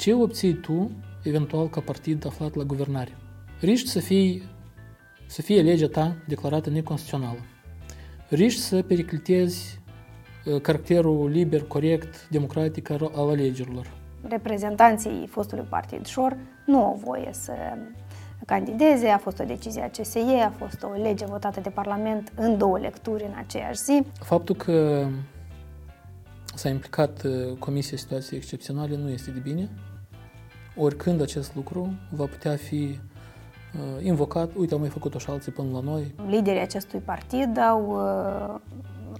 Ce obții tu, eventual, ca partid aflat la guvernare? Riști să fii să fie legea ta declarată neconstituțională. Riști să periclitezi uh, caracterul liber, corect, democratic al alegerilor. Reprezentanții fostului partid Șor nu au voie să candideze, a fost o decizie a CSE, a fost o lege votată de Parlament în două lecturi în aceeași zi. Faptul că s-a implicat uh, Comisia Situației Excepționale nu este de bine. Oricând acest lucru va putea fi uh, invocat, uite, au mai făcut-o și alții până la noi. Liderii acestui partid au, uh,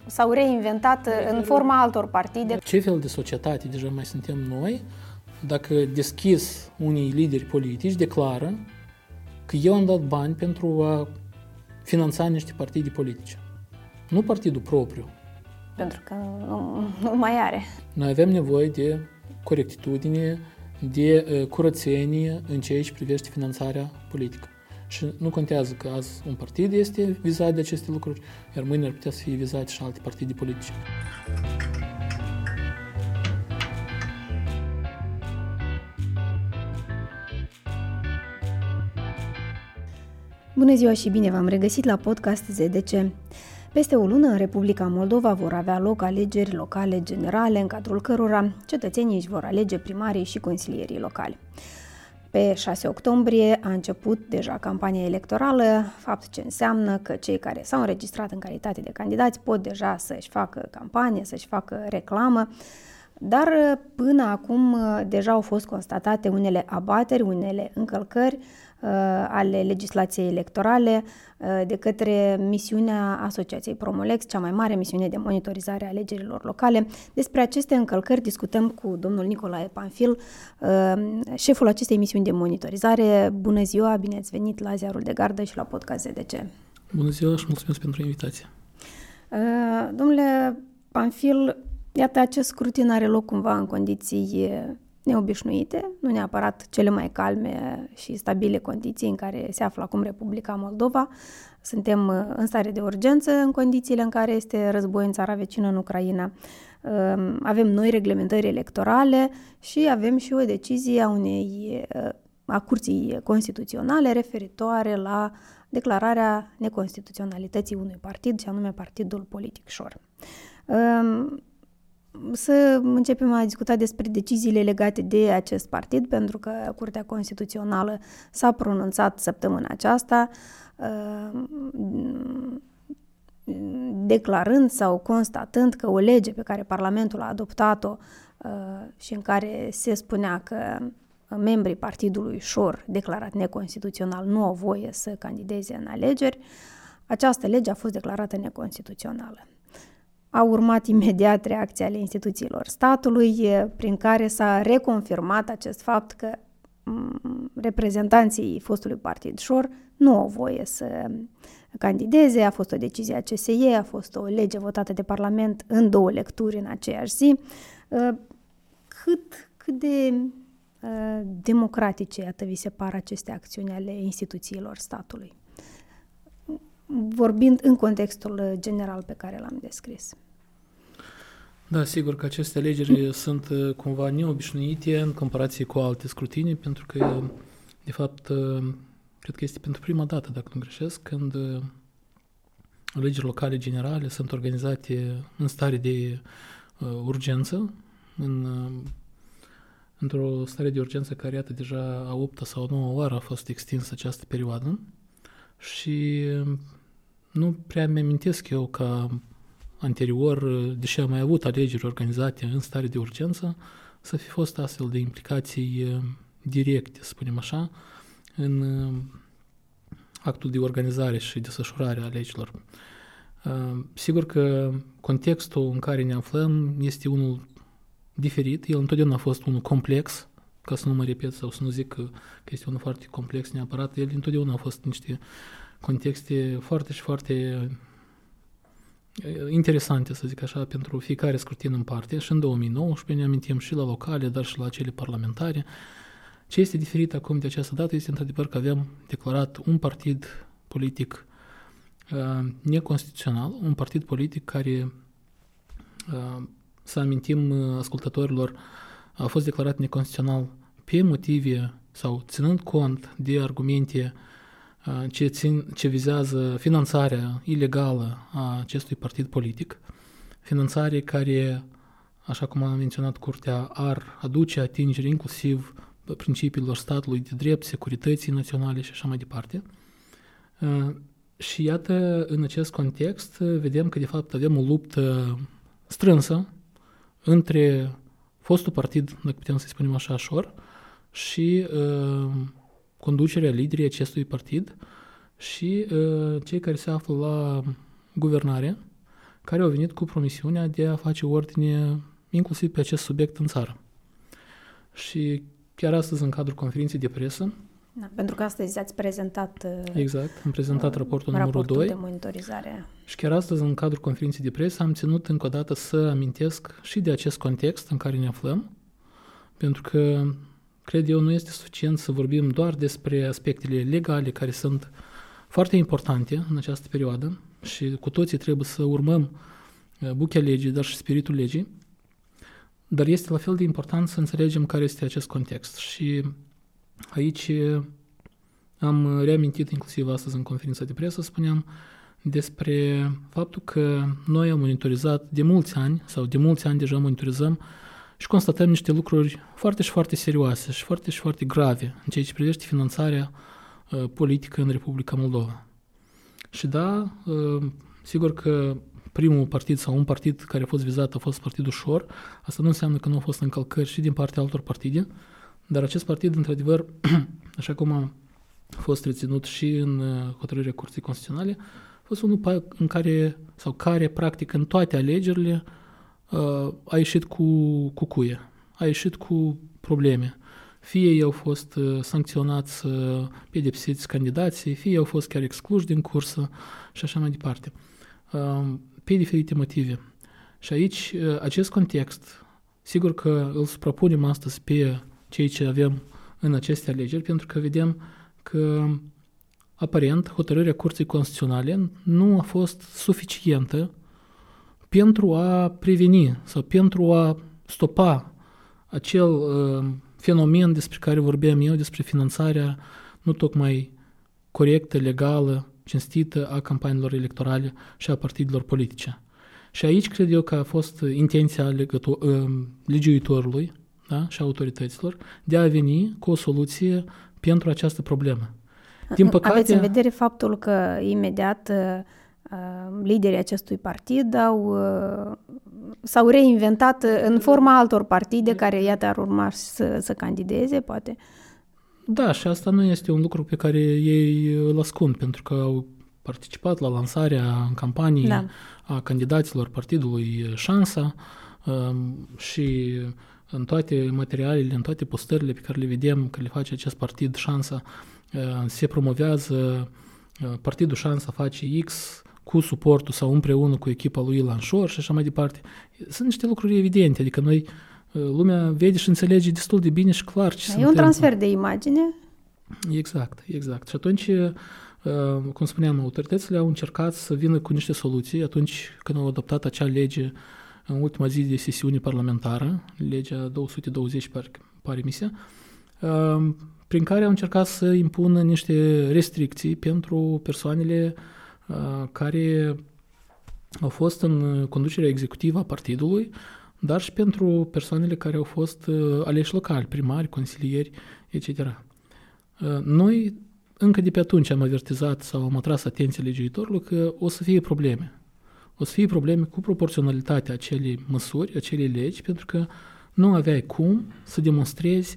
s-au reinventat în forma altor partide. Ce fel de societate deja mai suntem noi dacă deschis unii lideri politici declară că eu am dat bani pentru a finanța niște partide politice. Nu partidul propriu. Pentru că nu, nu mai are. Noi avem nevoie de corectitudine, de uh, curățenie în ceea ce privește finanțarea politică. Și nu contează că azi un partid este vizat de aceste lucruri, iar mâine ar putea să fie vizate și alte partide politice. Bună ziua și bine v-am regăsit la podcast ZDC. Peste o lună, în Republica Moldova vor avea loc alegeri locale generale, în cadrul cărora cetățenii își vor alege primarii și consilierii locali. Pe 6 octombrie a început deja campania electorală, fapt ce înseamnă că cei care s-au înregistrat în calitate de candidați pot deja să-și facă campanie, să-și facă reclamă, dar până acum deja au fost constatate unele abateri, unele încălcări Uh, ale legislației electorale uh, de către misiunea Asociației Promolex, cea mai mare misiune de monitorizare a alegerilor locale. Despre aceste încălcări discutăm cu domnul Nicolae Panfil, uh, șeful acestei misiuni de monitorizare. Bună ziua, bine ați venit la Ziarul de Gardă și la podcast ZDC. Bună ziua și mulțumesc pentru invitație. Domnule Panfil, iată, acest scrutin are loc cumva în condiții neobișnuite, nu neapărat cele mai calme și stabile condiții în care se află acum Republica Moldova. Suntem uh, în stare de urgență în condițiile în care este război în țara vecină, în Ucraina. Um, avem noi reglementări electorale și avem și o decizie a unei uh, a Curții Constituționale referitoare la declararea neconstituționalității unui partid, și anume Partidul Politic Șor. Um, să începem a discuta despre deciziile legate de acest partid, pentru că Curtea Constituțională s-a pronunțat săptămâna aceasta uh, declarând sau constatând că o lege pe care Parlamentul a adoptat-o uh, și în care se spunea că membrii partidului Șor, declarat neconstituțional, nu au voie să candideze în alegeri, această lege a fost declarată neconstituțională. A urmat imediat reacția ale instituțiilor statului, prin care s-a reconfirmat acest fapt că reprezentanții fostului partid Șor nu au voie să candideze, a fost o decizie a CSE, a fost o lege votată de Parlament în două lecturi în aceeași zi. Cât, cât de democratice, iată, vi se par aceste acțiuni ale instituțiilor statului? Vorbind în contextul general pe care l-am descris. Da, sigur că aceste alegeri sunt uh, cumva neobișnuite în comparație cu alte scrutinii, pentru că, de fapt, uh, cred că este pentru prima dată, dacă nu greșesc, când uh, alegeri locale generale sunt organizate în stare de urgență, în, într-o stare de urgență care, iată, deja a opta sau a noua oară a fost extinsă această perioadă și nu prea mi-amintesc eu ca anterior, deși am mai avut alegeri organizate în stare de urgență, să fi fost astfel de implicații eh, directe, să spunem așa, în eh, actul de organizare și desfășurare a alegerilor. Eh, sigur că contextul în care ne aflăm este unul diferit, el întotdeauna a fost unul complex, ca să nu mă repet sau să nu zic că, că este unul foarte complex neapărat, el întotdeauna a fost niște contexte foarte și foarte interesante, să zic așa, pentru fiecare scrutin în parte și în 2019 ne amintim și la locale, dar și la cele parlamentare. Ce este diferit acum de această dată este într-adevăr că avem declarat un partid politic uh, neconstituțional, un partid politic care, uh, să amintim uh, ascultătorilor, a fost declarat neconstituțional pe motive sau ținând cont de argumente ce, țin, ce vizează finanțarea ilegală a acestui partid politic, finanțare care, așa cum a menționat Curtea, ar aduce atingere inclusiv principiilor statului de drept, securității naționale și așa mai departe. Și iată, în acest context, vedem că de fapt avem o luptă strânsă între fostul partid, dacă putem să spunem așa, Șor, și uh, conducerea liderii acestui partid și uh, cei care se află la guvernare, care au venit cu promisiunea de a face ordine inclusiv pe acest subiect în țară. Și chiar astăzi, în cadrul conferinței de presă, da, pentru că astăzi ați prezentat uh, Exact, am prezentat uh, raportul, raportul numărul 2. de monitorizare. Și chiar astăzi, în cadrul conferinței de presă, am ținut încă o dată să amintesc și de acest context în care ne aflăm, pentru că, cred eu, nu este suficient să vorbim doar despre aspectele legale care sunt foarte importante în această perioadă și cu toții trebuie să urmăm uh, buchea legii, dar și spiritul legii, dar este la fel de important să înțelegem care este acest context. Și Aici am reamintit inclusiv astăzi în conferința de presă, spuneam, despre faptul că noi am monitorizat de mulți ani, sau de mulți ani deja monitorizăm și constatăm niște lucruri foarte și foarte serioase și foarte și foarte grave în ceea ce privește finanțarea uh, politică în Republica Moldova. Și da, uh, sigur că primul partid sau un partid care a fost vizat a fost Partidul Șor, asta nu înseamnă că nu au fost încălcări și din partea altor partide, dar acest partid, într-adevăr, așa cum a fost reținut și în uh, hotărârea Curții Constituționale, a fost unul în care, sau care, practic, în toate alegerile uh, a ieșit cu, cu cuie, a ieșit cu probleme. Fie ei au fost uh, sancționați, pedepsiți candidații, fie au fost chiar excluși din cursă și așa mai departe, pe diferite motive. Și aici, acest context, sigur că îl suprapunem astăzi pe ceea ce avem în aceste alegeri, pentru că vedem că aparent hotărârea Curții Constituționale nu a fost suficientă pentru a preveni sau pentru a stopa acel uh, fenomen despre care vorbeam eu, despre finanțarea nu tocmai corectă, legală, cinstită a campaniilor electorale și a partidelor politice. Și aici cred eu că a fost intenția legător, uh, legiuitorului da, și autorităților de a veni cu o soluție pentru această problemă. Din păcate, Aveți în vedere faptul că imediat uh, uh, liderii acestui partid au, uh, s-au reinventat în forma altor partide care, iată, ar urma să, să candideze, poate? Da, și asta nu este un lucru pe care ei îl ascund, pentru că au participat la lansarea în campanii da. a candidaților partidului Șansa și în toate materialele, în toate postările pe care le vedem că le face acest partid Șansa, uh, se promovează uh, partidul Șansa face X cu suportul sau împreună cu echipa lui Ilan Șor și așa mai departe. Sunt niște lucruri evidente, adică noi, uh, lumea vede și înțelege destul de bine și clar ce da, E un transfer de imagine. Exact, exact. Și atunci, cum spuneam, autoritățile au încercat să vină cu niște soluții atunci când au adoptat acea lege în ultima zi de sesiune parlamentară, legea 220 pare, pare misia, um, prin care au încercat să impună niște restricții pentru persoanele uh, care au fost în conducerea executivă a partidului, dar și pentru persoanele care au fost uh, aleși locali, primari, consilieri, etc. Uh, noi încă de pe atunci am avertizat sau am atras atenția legiuitorului că o să fie probleme o să fie probleme cu proporționalitatea acelei măsuri, acelei legi, pentru că nu aveai cum să demonstrezi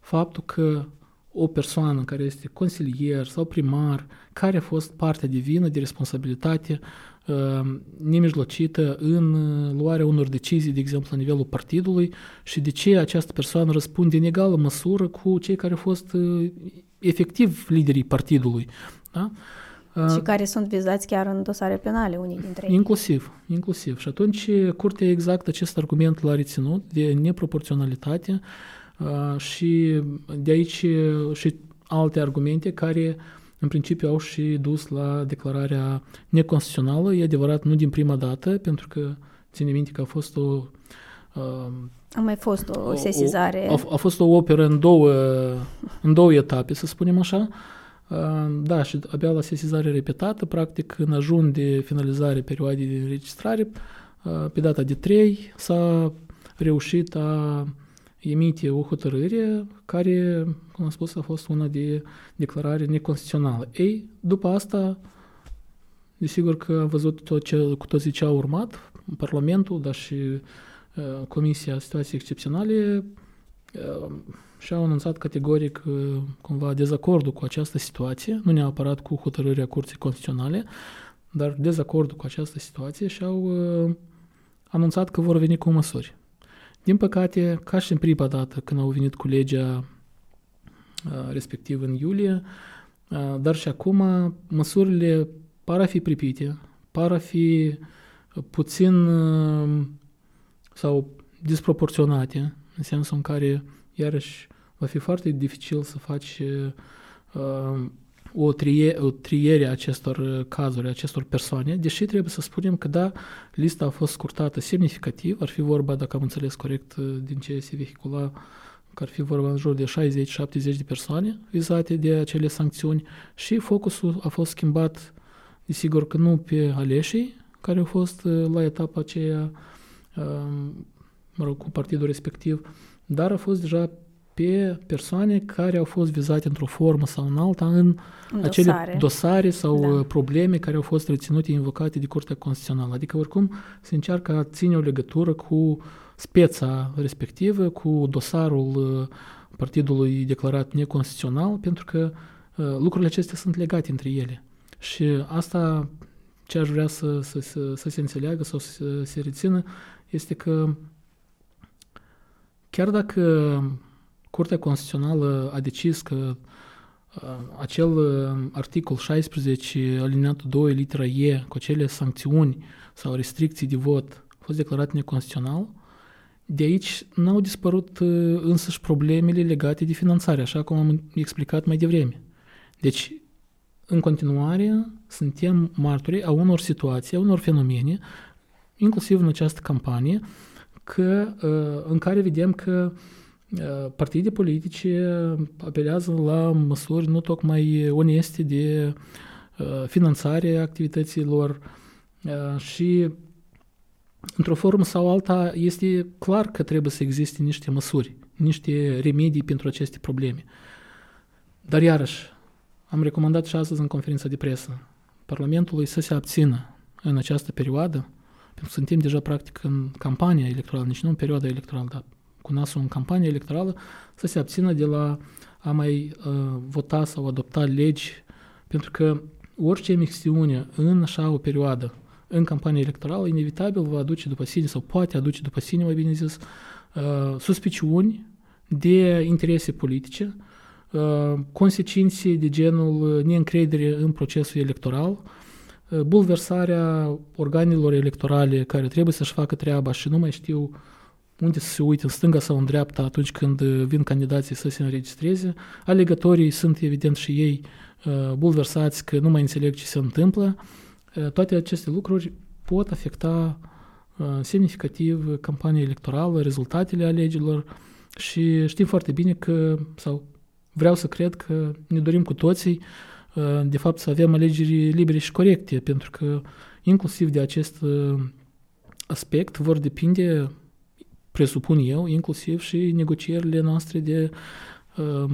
faptul că o persoană care este consilier sau primar, care a fost partea divină de responsabilitate uh, nemijlocită în luarea unor decizii, de exemplu, la nivelul partidului și de ce această persoană răspunde în egală măsură cu cei care au fost uh, efectiv liderii partidului. Da? Și care sunt vizați chiar în dosare penale, unii dintre ei. Inclusiv, inclusiv. Și atunci Curtea exact acest argument l-a reținut de neproporționalitate și de aici și alte argumente care în principiu au și dus la declararea neconstituțională. E adevărat, nu din prima dată, pentru că ține minte că a fost o A mai fost o sesizare. A, a fost o operă în două, în două etape, să spunem așa. Da, și abia la sesizare repetată, practic, în ajun de finalizare perioadei de înregistrare, pe data de 3 s-a reușit a emite o hotărâre care, cum am spus, a fost una de declarare neconstituțională. Ei, după asta, desigur că am văzut tot ce, cu toții ce a urmat, Parlamentul, dar și uh, Comisia Situații Excepționale uh, și-au anunțat categoric uh, cumva dezacordul cu această situație, nu neapărat cu hotărârea Curții Constituționale, dar dezacordul cu această situație și au uh, anunțat că vor veni cu măsuri. Din păcate, ca și în prima dată când au venit cu legea respectiv în iulie, dar și acum măsurile par a fi pripite, par a fi puțin sau disproporționate, în sensul în care, iarăși, va fi foarte dificil să faci o, trie, o triere a acestor uh, cazuri, a acestor persoane, deși trebuie să spunem că da, lista a fost scurtată semnificativ, ar fi vorba, dacă am înțeles corect uh, din ce se vehicula, că ar fi vorba în jur de 60-70 de persoane vizate de acele sancțiuni și focusul a fost schimbat, desigur că nu pe aleșii care au fost uh, la etapa aceea, mă rog, cu partidul respectiv, dar a fost deja pe persoane care au fost vizate într-o formă sau în alta în dosare. acele dosare sau da. Uh, probleme care au fost reținute, invocate de Curtea Constituțională. Adică, oricum, se încearcă a ține o legătură cu speța respectivă, cu dosarul uh, partidului declarat neconstituțional, pentru că uh, lucrurile acestea sunt legate între ele. Și asta, ce aș vrea să, să, să, să se înțeleagă sau să se rețină, este că chiar dacă Curtea Constituțională a decis că uh, acel uh, articol 16, alineatul 2, litera E, cu acele sancțiuni sau restricții de vot, a fost declarat neconstituțional, de aici n-au dispărut uh, însăși problemele legate de finanțare, așa cum am explicat mai devreme. Deci, în continuare, suntem martori a unor situații, a unor fenomene, inclusiv în această campanie, că, în care vedem că Uh, partide politice apelează la măsuri nu tocmai oneste de uh, finanțare a activităților uh, și într-o formă sau alta este clar că trebuie să existe niște măsuri, niște remedii pentru aceste probleme. Dar iarăși, am recomandat și astăzi în conferința de presă Parlamentului să se abțină în această perioadă, pentru că suntem deja practic în campania electorală, nici nu în perioada electorală, dar cu nasul în campanie electorală să se abțină de la a mai uh, vota sau adopta legi, pentru că orice emisiune în așa o perioadă, în campanie electorală, inevitabil va aduce după sine, sau poate aduce după sine, mai bine zis, uh, suspiciuni de interese politice, uh, consecințe de genul neîncredere în procesul electoral, uh, bulversarea organelor electorale care trebuie să-și facă treaba și nu mai știu uh, unde să se uite în stânga sau în dreapta atunci când uh, vin candidații să se înregistreze. Alegătorii sunt evident și ei uh, bulversați că nu mai înțeleg ce se întâmplă. Uh, toate aceste lucruri pot afecta semnificativ campania electorală, rezultatele alegerilor și știm foarte bine că, sau vreau să cred că ne dorim cu toții, de fapt, să avem alegeri libere și corecte, pentru că inclusiv de acest aspect vor depinde presupun eu, inclusiv și negocierile noastre de uh,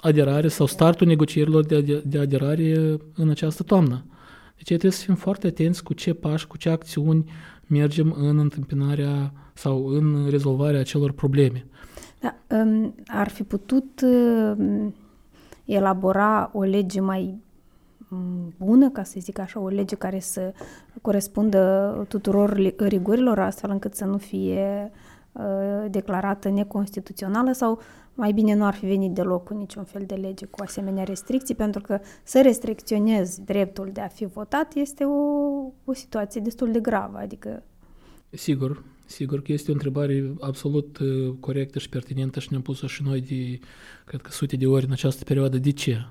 aderare sau startul negocierilor de, de aderare în această toamnă. Deci trebuie să fim foarte atenți cu ce pași, cu ce acțiuni mergem în întâmpinarea sau în rezolvarea acelor probleme. Da, um, ar fi putut um, elabora o lege mai um, bună, ca să zic așa, o lege care să corespundă tuturor rigorilor, astfel încât să nu fie Uh, declarată neconstituțională sau mai bine nu ar fi venit deloc cu niciun fel de lege cu asemenea restricții, pentru că să restricționezi dreptul de a fi votat este o, o situație destul de gravă, adică... Sigur, sigur că este o întrebare absolut uh, corectă și pertinentă și ne-am pus-o și noi de, cred că, sute de ori în această perioadă. De ce?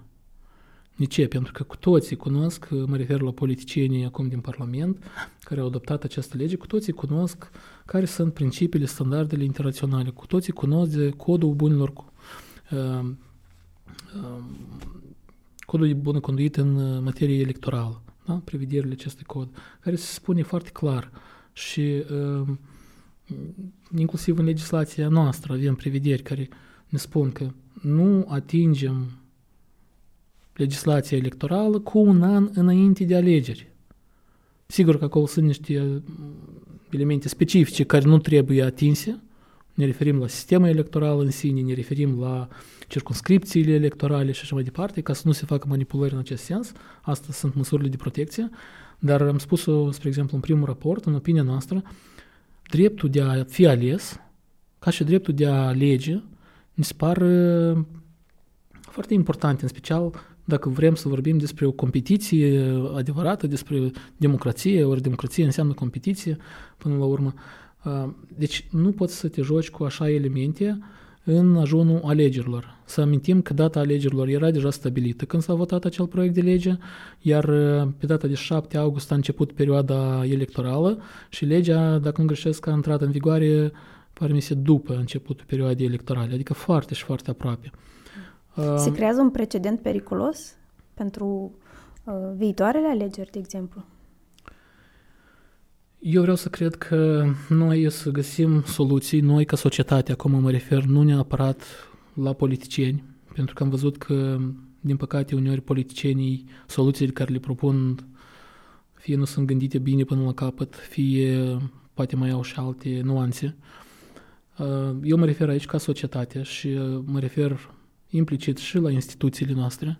De ce? Pentru că cu toții cunosc, mă refer la politicienii acum din Parlament, care au adoptat această lege, cu toții cunosc care sunt principiile, standardele internaționale, cu toții cunosc de codul bunilor, uh, uh, codul de bună conduită în materie electorală, da? prevederile acestui cod, care se spune foarte clar și uh, inclusiv în legislația noastră avem prevederi care ne spun că nu atingem legislația electorală cu un an înainte de alegeri. Sigur că acolo sunt niște uh, elemente specifice care nu trebuie atinse. Ne referim la sistemul electoral în sine, ne referim la circunscripțiile electorale și așa mai departe, ca să nu se facă manipulări în acest sens. Asta sunt măsurile de protecție. Dar am spus-o, spre exemplu, în primul raport, în opinia noastră, dreptul de a fi ales, ca și dreptul de a alege, mi se par foarte important, în special dacă vrem să vorbim despre o competiție adevărată, despre democrație, ori democrație înseamnă competiție până la urmă. Deci nu poți să te joci cu așa elemente în ajunul alegerilor. Să amintim că data alegerilor era deja stabilită când s-a votat acel proiect de lege, iar pe data de 7 august a început perioada electorală și legea, dacă nu greșesc, a intrat în vigoare, pare mi se, după începutul perioadei electorale, adică foarte și foarte aproape. Se creează un precedent periculos pentru uh, viitoarele alegeri, de exemplu? Eu vreau să cred că noi să găsim soluții, noi ca societate, acum mă refer nu neapărat la politicieni, pentru că am văzut că, din păcate, uneori politicienii, soluțiile care le propun, fie nu sunt gândite bine până la capăt, fie poate mai au și alte nuanțe. Uh, eu mă refer aici ca societate și uh, mă refer implicit și la instituțiile noastre.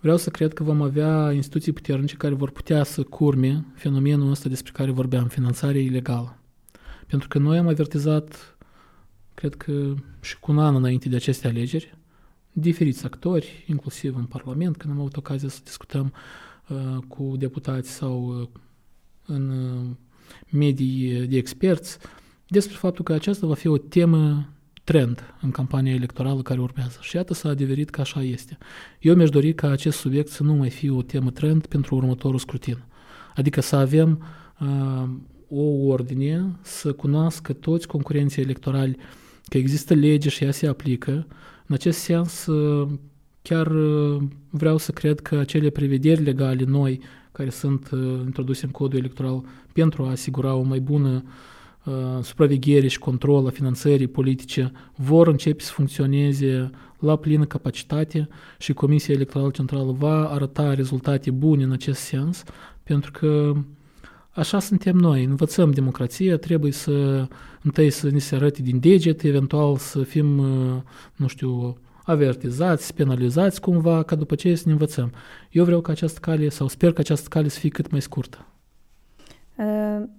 Vreau să cred că vom avea instituții puternice care vor putea să curme fenomenul ăsta despre care vorbeam, finanțarea ilegală. Pentru că noi am avertizat, cred că și cu un an înainte de aceste alegeri, diferiți actori, inclusiv în Parlament, când am avut ocazia să discutăm uh, cu deputați sau uh, în uh, medii de experți, despre faptul că aceasta va fi o temă trend în campania electorală care urmează. Și iată s-a adeverit că așa este. Eu mi-aș dori ca acest subiect să nu mai fie o temă trend pentru următorul scrutin. Adică să avem uh, o ordine, să cunoască toți concurenții electorali că există lege și ea se aplică. În acest sens, uh, chiar uh, vreau să cred că acele prevederi legale noi care sunt uh, introduse în codul electoral pentru a asigura o mai bună uh, Uh, supraveghere și control a finanțării politice vor începe să funcționeze la plină capacitate și Comisia Electorală Centrală va arăta rezultate bune în acest sens, pentru că așa suntem noi, învățăm democrația, trebuie să întâi să ne se arăte din deget, eventual să fim, uh, nu știu, avertizați, penalizați cumva, ca după ce să ne învățăm. Eu vreau ca această cale, sau sper că această cale să fie cât mai scurtă. Uh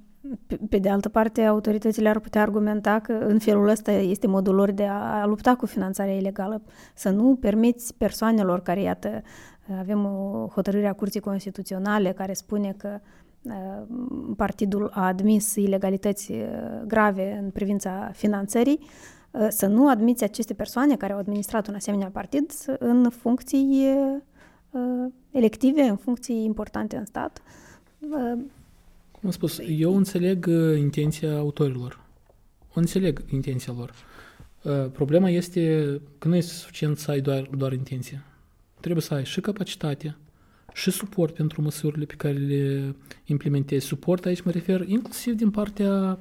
pe de altă parte, autoritățile ar putea argumenta că în felul ăsta este modul lor de a lupta cu finanțarea ilegală. Să nu permiți persoanelor care, iată, avem o hotărâre a Curții Constituționale care spune că uh, partidul a admis ilegalități uh, grave în privința finanțării, uh, să nu admiți aceste persoane care au administrat un asemenea partid în funcții elective, în funcții importante în stat cum am spus, eu înțeleg uh, intenția autorilor. O înțeleg intenția lor. Uh, problema este că nu este suficient să ai doar, doar intenție. Trebuie să ai și capacitate, și suport pentru măsurile pe care le implementezi. Suport aici mă refer inclusiv din partea,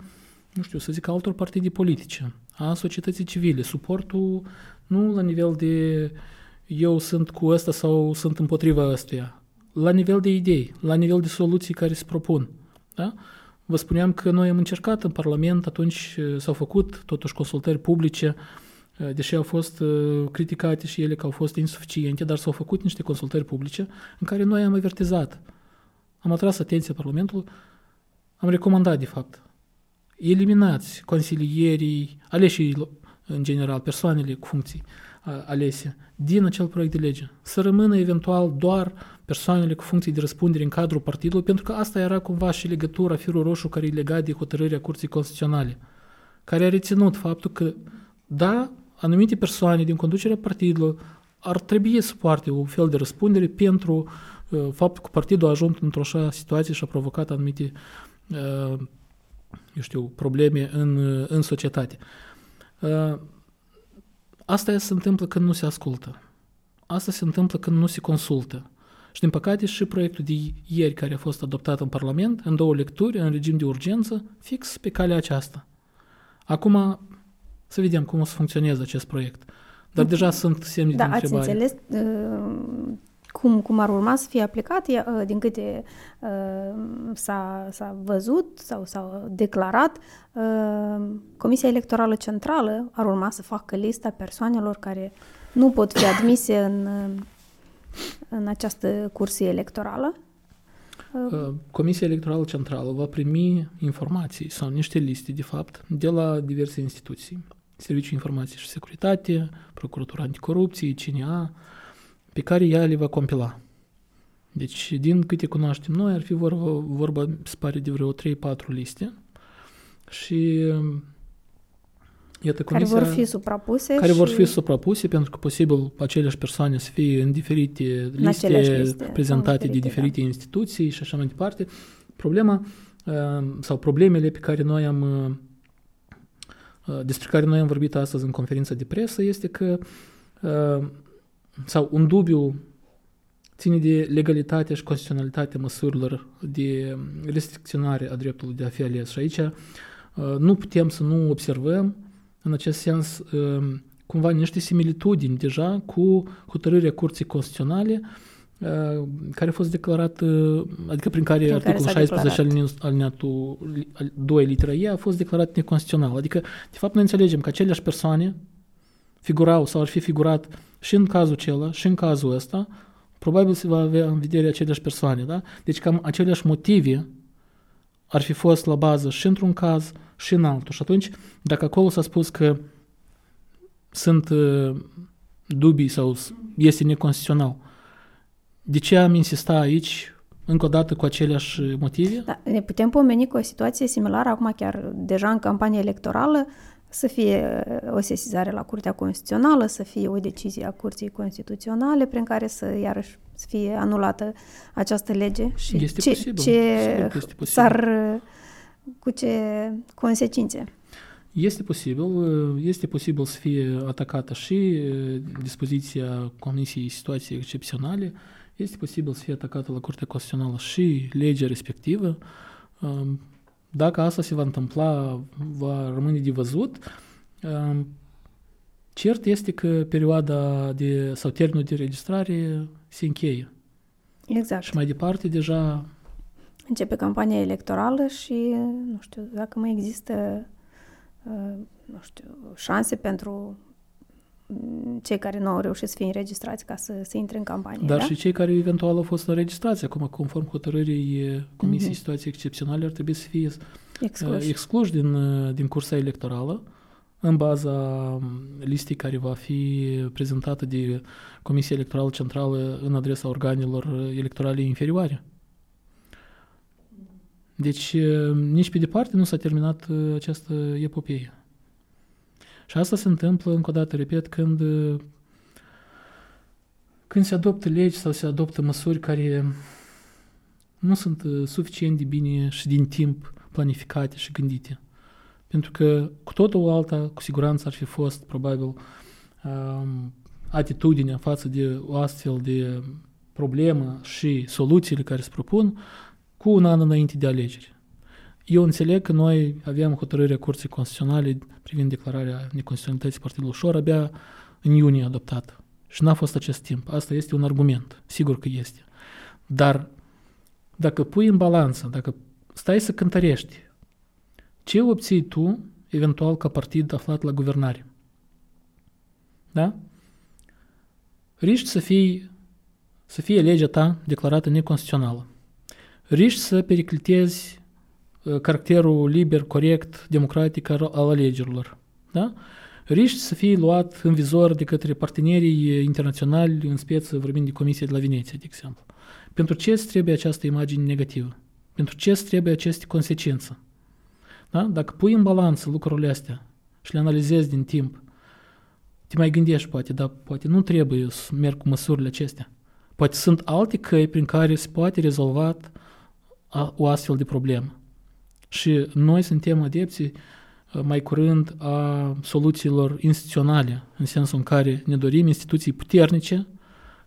nu știu, să zic, altor partide politice, a societății civile. Suportul nu la nivel de eu sunt cu ăsta sau sunt împotriva ăstuia, la nivel de idei, la nivel de soluții care se propun. Da? Vă spuneam că noi am încercat în Parlament, atunci uh, s-au făcut totuși consultări publice, uh, deși au fost uh, criticate și ele că au fost insuficiente, dar s-au făcut niște consultări publice în care noi am avertizat, am atras atenția Parlamentului, am recomandat, de fapt, eliminați consilierii, aleșii în general, persoanele cu funcții alese din acel proiect de lege. Să rămână eventual doar persoanele cu funcții de răspundere în cadrul partidului, pentru că asta era cumva și legătura, firul roșu care e legat de hotărârea Curții Constituționale, care a reținut faptul că, da, anumite persoane din conducerea partidului ar trebui să poarte o fel de răspundere pentru uh, faptul că partidul a ajuns într-o așa situație și a provocat anumite uh, eu știu, probleme în, în societate. Uh, asta se întâmplă când nu se ascultă. Asta se întâmplă când nu se consultă. Și din păcate și proiectul de ieri care a fost adoptat în Parlament, în două lecturi, în regim de urgență, fix pe calea aceasta. Acum să vedem cum o să funcționeze acest proiect. Dar mm. deja sunt semne da, de întrebare. Da, ați înțeles uh, cum, cum ar urma să fie aplicat, uh, din câte uh, s-a, s-a văzut sau s-a declarat, uh, Comisia Electorală Centrală ar urma să facă lista persoanelor care nu pot fi admise în, uh, în această cursie electorală. Uh, Comisia Electorală Centrală va primi informații sau niște liste, de fapt, de la diverse instituții. Serviciul Informației și Securitate, Procuratura Anticorupție, CNA, pe care ea le va compila. Deci, din câte cunoaștem noi, ar fi vorba, vorba se pare, de vreo 3-4 liste și Iată, comisia, care vor fi suprapuse care și... vor fi suprapuse pentru că posibil aceleași persoane să fie în diferite în liste, liste prezentate diferite, de diferite da. instituții și așa mai departe. Problema sau problemele pe care noi am despre care noi am vorbit astăzi în conferința de presă este că sau un dubiu ține de legalitatea și constituționalitatea măsurilor de restricționare a dreptului de a fi ales. Și aici nu putem să nu observăm în acest sens cumva niște similitudini deja cu hotărârea Curții Constituționale care a fost declarat, adică prin care prin articolul care 16 alineatul 2 litera E a fost declarat neconstituțional. Adică, de fapt, noi înțelegem că aceleași persoane figurau sau ar fi figurat și în cazul acela și în cazul ăsta, probabil se va avea în vedere aceleași persoane, da? Deci cam aceleași motive ar fi fost la bază și într-un caz și în altul. Și atunci, dacă acolo s-a spus că sunt uh, dubii sau este neconstituțional, de ce am insista aici încă o dată cu aceleași motive? Da, ne putem pomeni cu o situație similară acum chiar deja în campanie electorală să fie uh, o sesizare la Curtea Constituțională, să fie o decizie a Curții Constituționale prin care să iarăși să fie anulată această lege și este ce, posibil. ce este posibil. s-ar, cu ce consecințe. Este posibil, uh, este posibil să fie atacată și uh, dispoziția Comisiei Situații Excepționale, este posibil să fie atacată la Curtea Constituțională și legea respectivă. Um, dacă asta se va întâmpla, va rămâne de văzut. Cert este că perioada de, sau termenul de registrare se încheie. Exact. Și mai departe deja... Începe campania electorală și nu știu dacă mai există nu știu, șanse pentru cei care nu au reușit să fie înregistrați ca să, să intre în campanie. Dar da? și cei care eventual au fost înregistrați, acum conform hotărârii Comisiei mm-hmm. Situații Excepționale, ar trebui să fie excluși, excluși din, din cursa electorală în baza listei care va fi prezentată de Comisia Electorală Centrală în adresa organelor electorale inferioare. Deci nici pe departe nu s-a terminat această epopeie. Și asta se întâmplă, încă o dată, repet, când, când se adoptă legi sau se adoptă măsuri care nu sunt suficient de bine și din timp planificate și gândite. Pentru că cu totul o alta, cu siguranță ar fi fost, probabil, um, atitudinea față de o astfel de problemă și soluțiile care se propun cu un an înainte de alegeri. Eu înțeleg că noi aveam hotărârea Curții Constituționale privind declararea neconstituționalității Partidului Ușor abia în iunie adoptată. Și n-a fost acest timp. Asta este un argument. Sigur că este. Dar dacă pui în balanță, dacă stai să cântărești, ce obții tu, eventual, ca partid aflat la guvernare? Da? Riști să, fii, să fie legea ta declarată neconstituțională. Riști să periclitezi Uh, caracterul liber, corect, democratic al alegerilor. Da? Riști să fie luat în vizor de către partenerii internaționali, în speță vorbind de Comisia de la Veneția, de exemplu. Pentru ce îți trebuie această imagine negativă? Pentru ce îți trebuie aceste consecințe? Da? Dacă pui în balanță lucrurile astea și le analizezi din timp, te mai gândești poate, dar poate nu trebuie să merg cu măsurile acestea. Poate sunt alte căi prin care se poate rezolvat o astfel de problemă. Și noi suntem adepții mai curând a soluțiilor instituționale, în sensul în care ne dorim instituții puternice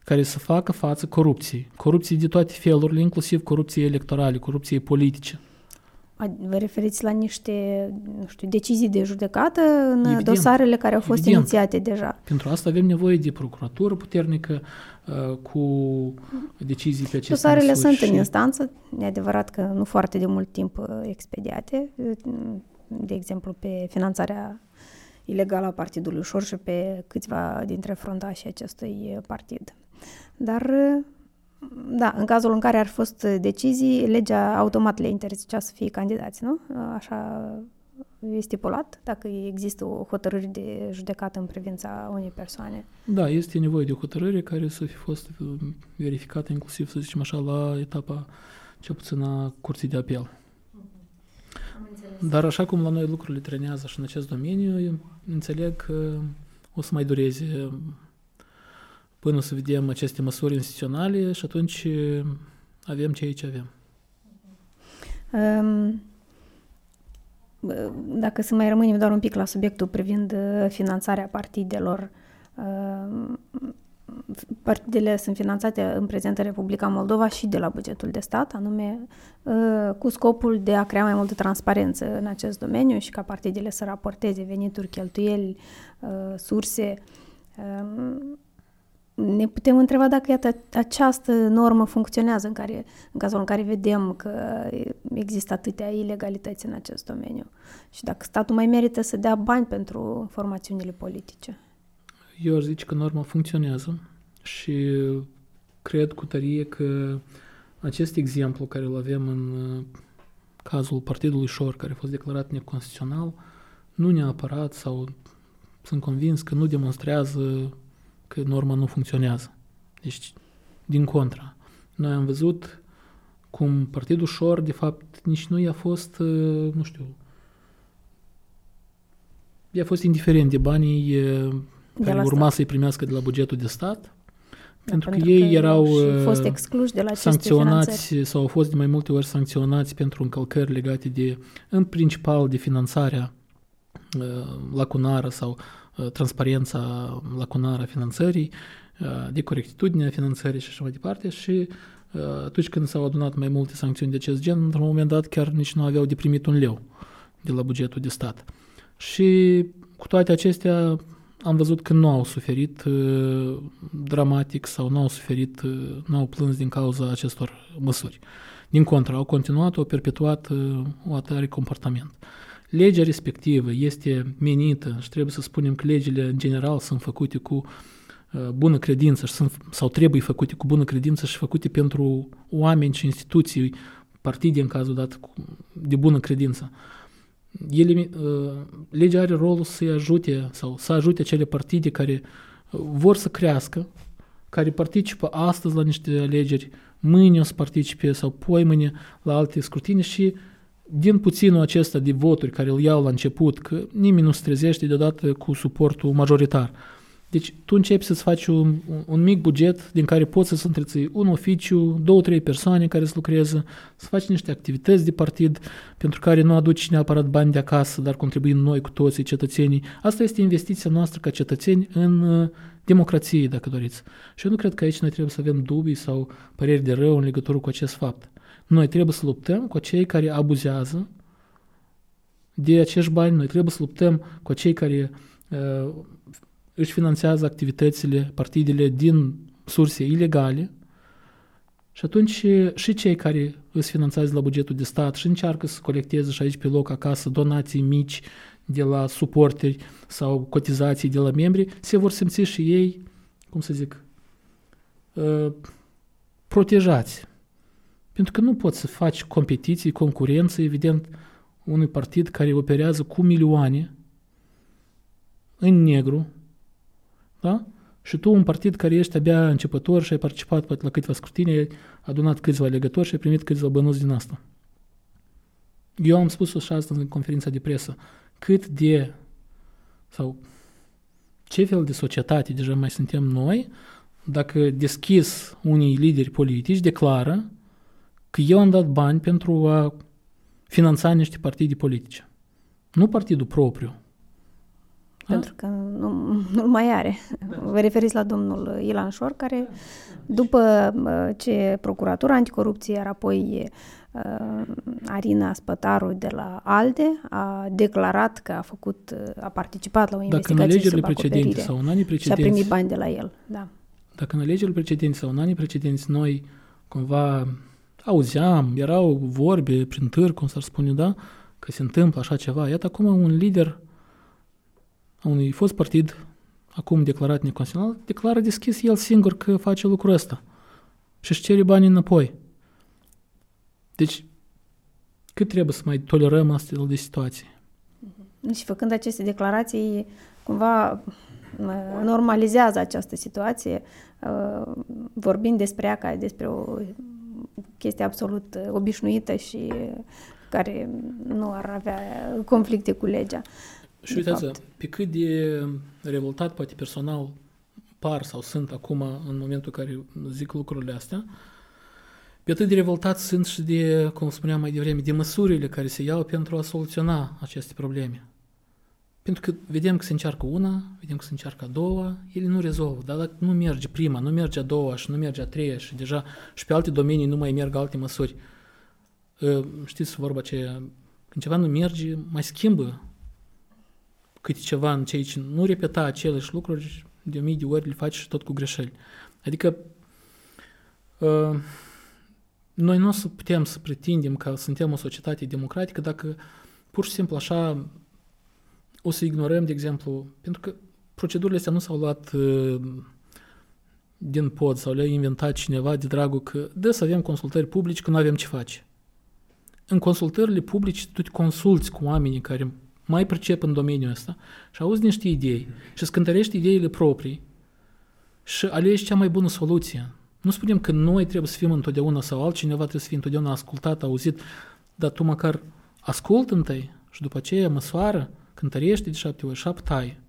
care să facă față corupției. Corupției de toate felurile, inclusiv corupției electorale, corupției politice. Vă referiți la niște nu știu, decizii de judecată în evident, dosarele care au fost evident. inițiate deja? Pentru asta avem nevoie de procuratură puternică uh, cu decizii pe aceste Dosarele sunt și... în instanță, e adevărat că nu foarte de mult timp uh, expediate, de exemplu pe finanțarea ilegală a Partidului Ușor și pe câțiva dintre frontașii acestui partid. Dar da, în cazul în care ar fost decizii, legea automat le interzicea să fie candidați, nu? Așa e stipulat, dacă există o hotărâre de judecată în privința unei persoane. Da, este nevoie de o hotărâre care să fi fost verificată inclusiv, să zicem așa, la etapa cel puțin a curții de apel. Dar așa cum la noi lucrurile trenează și în acest domeniu, înțeleg că o să mai dureze până să vedem aceste măsuri instituționale și atunci avem ceea ce avem. Um, dacă să mai rămânem doar un pic la subiectul privind uh, finanțarea partidelor, um, partidele sunt finanțate în prezent în Republica Moldova și de la bugetul de stat, anume uh, cu scopul de a crea mai multă transparență în acest domeniu și ca partidele să raporteze venituri, cheltuieli, uh, surse um, ne putem întreba dacă iată, această normă funcționează în, care, în cazul în care vedem că există atâtea ilegalități în acest domeniu și dacă statul mai merită să dea bani pentru formațiunile politice. Eu aș zice că norma funcționează și cred cu tărie că acest exemplu care îl avem în uh, cazul Partidului Șor, care a fost declarat neconstituțional, nu neapărat sau sunt convins că nu demonstrează că norma nu funcționează. Deci, din contra. Noi am văzut cum Partidul Șor, de fapt, nici nu i-a fost, uh, nu știu, i-a fost indiferent de banii uh, de care urma stat. să-i primească de la bugetul de stat, da, pentru, pentru că ei că erau uh, fost excluși de la sancționați finanțări. sau au fost de mai multe ori sancționați pentru încălcări legate de, în principal, de finanțarea lacunară sau Uh, transparența lacunară a finanțării, uh, de corectitudinea finanțării și așa mai departe și uh, atunci când s-au adunat mai multe sancțiuni de acest gen, într-un moment dat chiar nici nu aveau de primit un leu de la bugetul de stat. Și cu toate acestea am văzut că nu au suferit uh, dramatic sau nu au suferit, uh, nu au plâns din cauza acestor măsuri. Din contră, au continuat, au perpetuat uh, o atare comportament. Uh, legea respectivă este menită și trebuie să spunem că legile în general sunt făcute cu uh, bună credință și sunt, sau trebuie făcute cu bună credință și făcute pentru oameni și instituții, partide în cazul dat de bună credință. Ele, uh, legea are rolul să-i ajute sau să ajute acele partide care uh, vor să crească, care participă astăzi la niște alegeri, mâine o să participe sau poi mâine la alte scrutine și uh, din puținul acesta de voturi care îl iau la început, că nimeni nu se trezește deodată cu suportul majoritar. Deci tu începi să-ți faci un, un mic buget din care poți să-ți întreții un oficiu, două, trei persoane care să lucreze, să faci niște activități de partid pentru care nu aduci neapărat bani de acasă, dar contribuim noi cu toții cetățenii. Asta este investiția noastră ca cetățeni în uh, democrație, dacă doriți. Și eu nu cred că aici noi trebuie să avem dubii sau păreri de rău în legătură cu acest fapt. Noi trebuie să luptăm cu cei care abuzează de acești bani, noi trebuie să luptăm cu cei care uh, își finanțează activitățile, partidele din surse ilegale. Și atunci și cei care îți finanțează la bugetul de stat și încearcă să colecteze și aici pe loc acasă donații mici de la suporteri sau cotizații de la membri, se vor simți și ei, cum să zic, uh, protejați pentru că nu poți să faci competiții, concurență, evident, unui partid care operează cu milioane în negru, da? Și tu, un partid care ești abia începător și ai participat poate la câteva scrutine, ai adunat câțiva legători și ai primit câțiva bănuți din asta. Eu am spus-o și asta în conferința de presă, cât de, sau ce fel de societate deja mai suntem noi dacă deschis unii lideri politici declară că eu am dat bani pentru a finanța niște partide politice. Nu partidul propriu. Pentru că nu, nu mai are. Da. Vă referiți la domnul Ilan Șor, care după ce Procuratura Anticorupție, iar apoi uh, Arina Spătaru de la ALDE a declarat că a făcut, a participat la o investigație Dacă în alegerile precedente sau în anii precedenți și a primit bani de la el. Da. Dacă în alegerile precedente sau în anii precedenți noi cumva auzeam, erau vorbe prin târg, cum s-ar spune, da, că se întâmplă așa ceva. Iată acum un lider a unui fost partid, acum declarat neconstituțional, declară deschis el singur că face lucrul ăsta și își cere banii înapoi. Deci, cât trebuie să mai tolerăm astfel de situații? Și făcând aceste declarații, cumva normalizează această situație, uh, vorbind despre ea ca despre o chestie absolut obișnuită și care nu ar avea conflicte cu legea. Și uitați, pe cât de revoltat poate personal par sau sunt acum în momentul în care zic lucrurile astea, pe atât de revoltat sunt și de, cum spuneam mai devreme, de măsurile care se iau pentru a soluționa aceste probleme. Pentru că vedem că se încearcă una, vedem că se încearcă a doua, ele nu rezolvă. Dar dacă nu merge prima, nu merge a doua și nu merge a treia și deja și pe alte domenii nu mai merg alte măsuri, ă, știți vorba aceea, când ceva nu merge, mai schimbă câte ceva în cei ce nu repeta aceleași lucruri de o mii de ori le faci și tot cu greșeli. Adică uh, noi nu o să putem să pretindem că suntem o societate democratică dacă pur și simplu așa o să ignorăm, de exemplu, pentru că procedurile astea nu s-au luat uh, din pod sau le-a inventat cineva de dragul că de să avem consultări publice că nu avem ce face. În consultările publice tu te consulți cu oamenii care mai pricep în domeniul ăsta și auzi niște idei și scântărești ideile proprii și alegi cea mai bună soluție. Nu spunem că noi trebuie să fim întotdeauna sau altcineva trebuie să fie întotdeauna ascultat, auzit, dar tu măcar ascult întâi și după aceea măsoară, cântărește de șapte ori, șapte tai.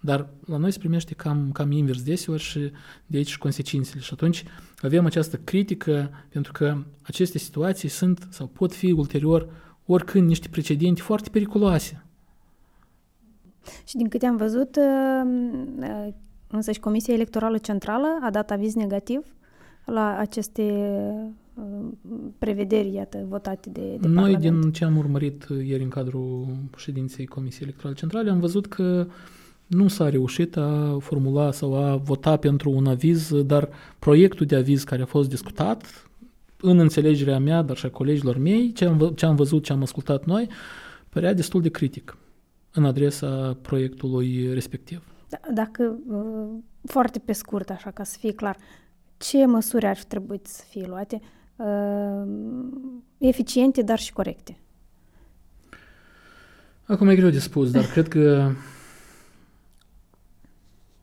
Dar la noi se primește cam, cam invers deseori și de aici și consecințele. Și atunci avem această critică pentru că aceste situații sunt sau pot fi ulterior oricând niște precedente foarte periculoase. Și din câte am văzut, uh, uh, însă și Comisia Electorală Centrală a dat aviz negativ la aceste uh, prevederi, iată, votate de, de Noi, Parlament. din ce am urmărit ieri în cadrul ședinței Comisiei Electorale Centrale, am văzut că nu s-a reușit a formula sau a vota pentru un aviz, dar proiectul de aviz care a fost discutat, în înțelegerea mea, dar și a colegilor mei, ce am, ce am văzut, ce am ascultat noi, părea destul de critic în adresa proiectului respectiv. Da, dacă, uh, foarte pe scurt, așa ca să fie clar, ce măsuri ar trebui să fie luate uh, eficiente, dar și corecte? Acum e greu de spus, dar cred că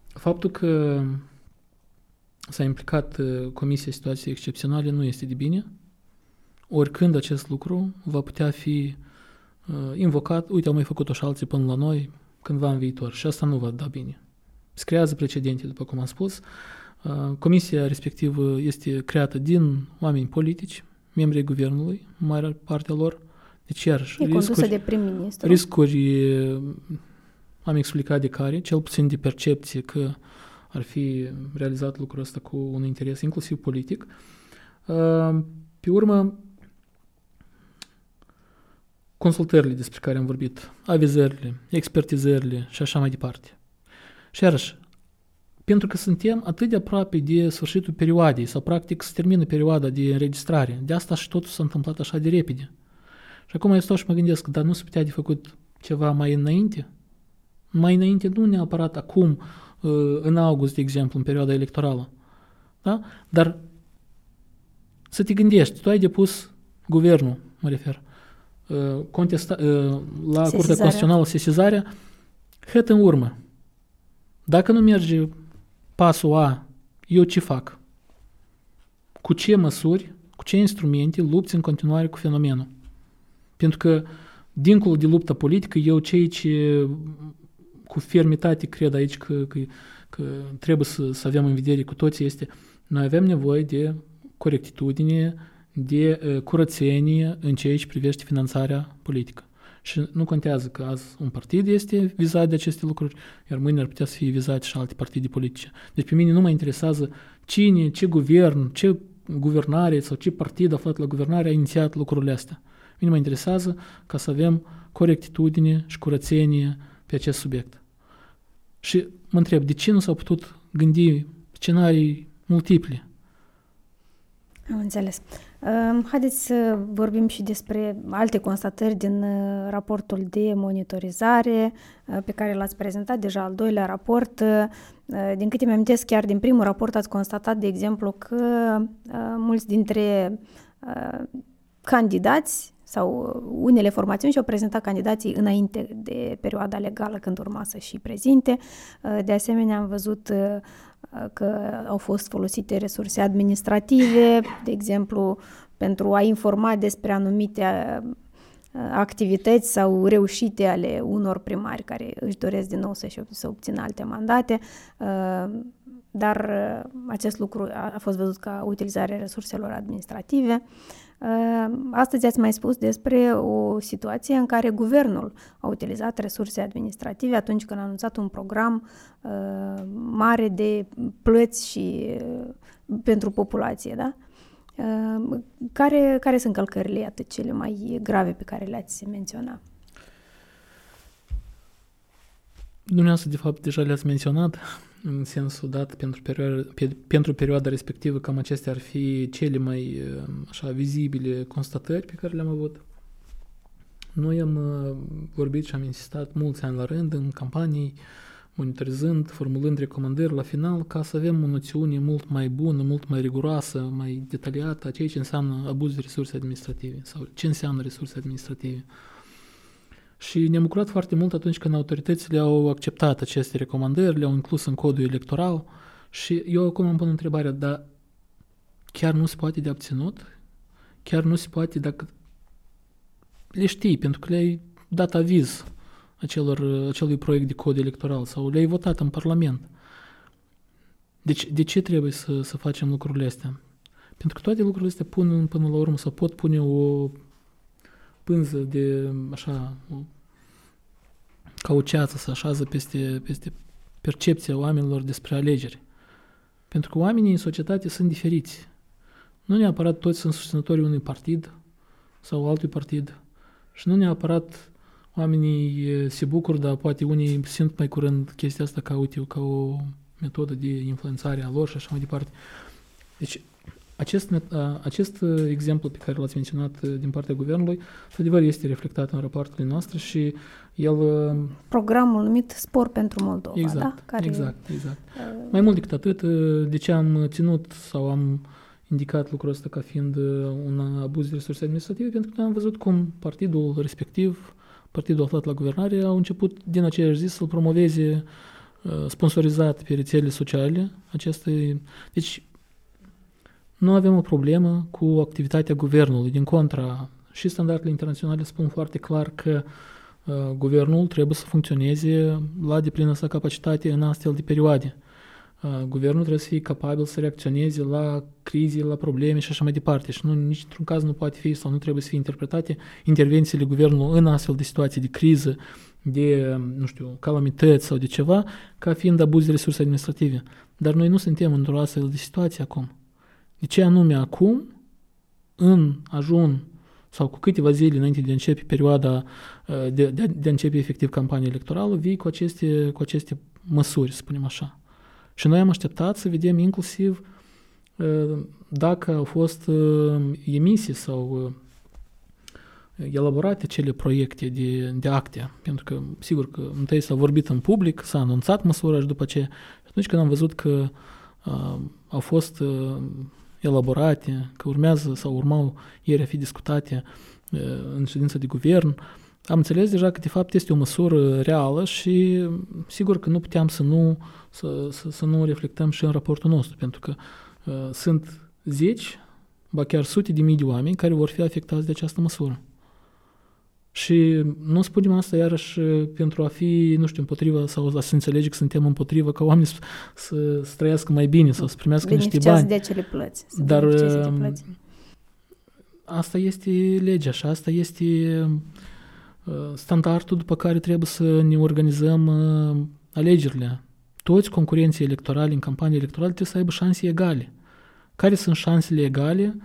faptul că s-a implicat uh, Comisia Situației Excepționale nu este de bine. Oricând acest lucru va putea fi uh, invocat, uite, au mai făcut-o și alții până la noi, cândva în viitor și asta nu va da bine. Se creează precedente, după cum am spus. Uh, comisia respectivă este creată din oameni politici, membrii guvernului, mare partea lor. Deci, iarăși, e riscuri, de prim-ministru. riscuri am explicat de care, cel puțin de percepție că ar fi realizat lucrul ăsta cu un interes inclusiv politic. Uh, pe urmă, consultările despre care am vorbit, avizările, expertizările și așa mai departe. Și iarăși, pentru că suntem atât de aproape de sfârșitul perioadei sau practic se termină perioada de înregistrare, de asta și totul s-a întâmplat așa de repede. Și acum eu stau și mă gândesc, dar nu se putea de făcut ceva mai înainte? Mai înainte, nu neapărat acum, uh, în august, de exemplu, în perioada electorală. Da? Dar să te gândești, tu ai depus guvernul, mă refer, uh, contesta, uh, la Sesizarea. Curtea Constituțională sesizarea, hăt în urmă. Dacă nu merge pasul A, eu ce fac? Cu ce măsuri, cu ce instrumente lupți în continuare cu fenomenul? Pentru că, dincolo de lupta politică, eu cei ce cu fermitate cred aici că, că, că trebuie să, să avem în vedere cu toții este noi avem nevoie de corectitudine, de uh, curățenie în ceea ce privește finanțarea politică. Și nu contează că azi un partid este vizat de aceste lucruri, iar mâine ar putea să fie vizate și alte partide politice. Deci pe mine nu mă interesează cine, ce guvern, ce guvernare sau ce partid aflat la guvernare a inițiat lucrurile astea. Mine mă interesează ca să avem corectitudine și curățenie pe acest subiect. Și mă întreb, de ce nu s-au putut gândi scenarii multiple? Am înțeles. Haideți să vorbim și despre alte constatări din uh, raportul de monitorizare uh, pe care l-ați prezentat deja, al doilea raport. Uh, din câte mi-am chiar din primul raport ați constatat, de exemplu, că mulți dintre candidați sau unele formațiuni și-au prezentat candidații înainte de perioada legală când urma să și prezinte. De asemenea, am văzut că au fost folosite resurse administrative, de exemplu, pentru a informa despre anumite activități sau reușite ale unor primari care își doresc din nou să, să obțină alte mandate, dar acest lucru a fost văzut ca utilizarea resurselor administrative. Astăzi ați mai spus despre o situație în care guvernul a utilizat resurse administrative atunci când a anunțat un program uh, mare de plăți și uh, pentru populație, da? Uh, care, care sunt călcările atât cele mai grave pe care le-ați menționat? Dumneavoastră, de fapt, deja le-ați menționat în sensul dat pentru perioada, pe, pentru perioada respectivă, cam acestea ar fi cele mai așa vizibile constatări pe care le-am avut. Noi am vorbit și am insistat mulți ani la rând în campanii, monitorizând, formulând recomandări la final, ca să avem o noțiune mult mai bună, mult mai riguroasă, mai detaliată a ceea ce înseamnă abuz de resurse administrative sau ce înseamnă resurse administrative. Și ne-am bucurat foarte mult atunci când autoritățile au acceptat aceste recomandări, le-au inclus în codul electoral și eu acum îmi pun întrebarea, dar chiar nu se poate de obținut? Chiar nu se poate dacă le știi, pentru că le-ai dat aviz acelor, acelui proiect de cod electoral sau le-ai votat în Parlament. Deci, de ce trebuie să, să facem lucrurile astea? Pentru că toate lucrurile astea pun până la urmă sau pot pune o pânză de, așa, ca o ceață să așează peste, peste percepția oamenilor despre alegeri. Pentru că oamenii în societate sunt diferiți. Nu neapărat toți sunt susținătorii unui partid sau altui partid și nu neapărat oamenii se bucură, dar poate unii simt mai curând chestia asta ca, uite, ca o metodă de influențare a lor și așa mai departe. Deci acest, acest exemplu pe care l-ați menționat din partea guvernului, adevăr, este reflectat în rapoartele noastre și el... Programul numit Spor pentru Moldova, exact, da? Care... Exact, exact. Uh... Mai mult decât atât, de ce am ținut sau am indicat lucrul ăsta ca fiind un abuz de resurse administrative, pentru că am văzut cum partidul respectiv, partidul aflat la guvernare, au început din aceeași zi să-l promoveze sponsorizat pe rețelele sociale aceste... Deci nu avem o problemă cu activitatea guvernului. Din contra, și standardele internaționale spun foarte clar că uh, guvernul trebuie să funcționeze la deplină sa capacitate în astfel de perioade. Uh, guvernul trebuie să fie capabil să reacționeze la crize, la probleme și așa mai departe. Și nu, nici într-un caz nu poate fi sau nu trebuie să fie interpretate intervențiile guvernului în astfel de situații de criză, de, nu știu, calamități sau de ceva, ca fiind abuz de resurse administrative. Dar noi nu suntem într-o astfel de situație acum. De ce anume acum, în ajun sau cu câteva zile înainte de a începe perioada, uh, de, de, de a începe efectiv campania electorală, vii cu aceste, cu aceste măsuri, să spunem așa. Și noi am așteptat să vedem inclusiv uh, dacă au fost uh, emise sau elaborate cele proiecte de, de acte, pentru că, sigur că întâi s-a vorbit în public, s-a anunțat măsura și după ce, atunci când am văzut că uh, au fost uh, elaborate, că urmează sau urmau ieri a fi discutate în ședința de guvern, am înțeles deja că de fapt este o măsură reală și sigur că nu puteam să nu, să, să, să nu reflectăm și în raportul nostru, pentru că uh, sunt zeci, ba chiar sute de mii de oameni care vor fi afectați de această măsură. Și nu spunem asta iarăși pentru a fi, nu știu, împotriva sau a să înțelege că suntem împotriva ca oamenii să, să, să trăiască mai bine sau să primească niște bani. de acele plăți. Dar de plăți. asta este legea și asta este uh, standardul după care trebuie să ne organizăm uh, alegerile. Toți concurenții electorali în campanie electorală trebuie să aibă șanse egale. Care sunt șansele egale?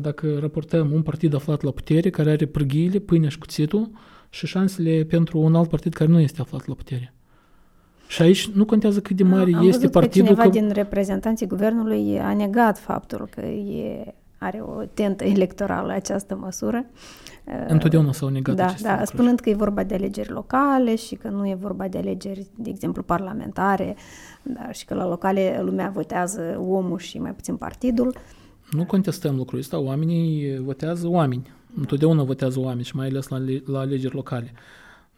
Dacă raportăm un partid aflat la putere, care are prăghiile, pâinea și cuțitul, și șansele pentru un alt partid care nu este aflat la putere. Și aici nu contează cât de mare Am este partidul. Că cineva că... din reprezentanții guvernului a negat faptul că e, are o tentă electorală această măsură. Întotdeauna s-au negat Da, da lucruri. spunând că e vorba de alegeri locale și că nu e vorba de alegeri, de exemplu, parlamentare, da, și că la locale lumea votează omul și mai puțin partidul. Nu contestăm lucrul ăsta, oamenii votează oameni. Întotdeauna votează oameni și mai ales la, la alegeri locale.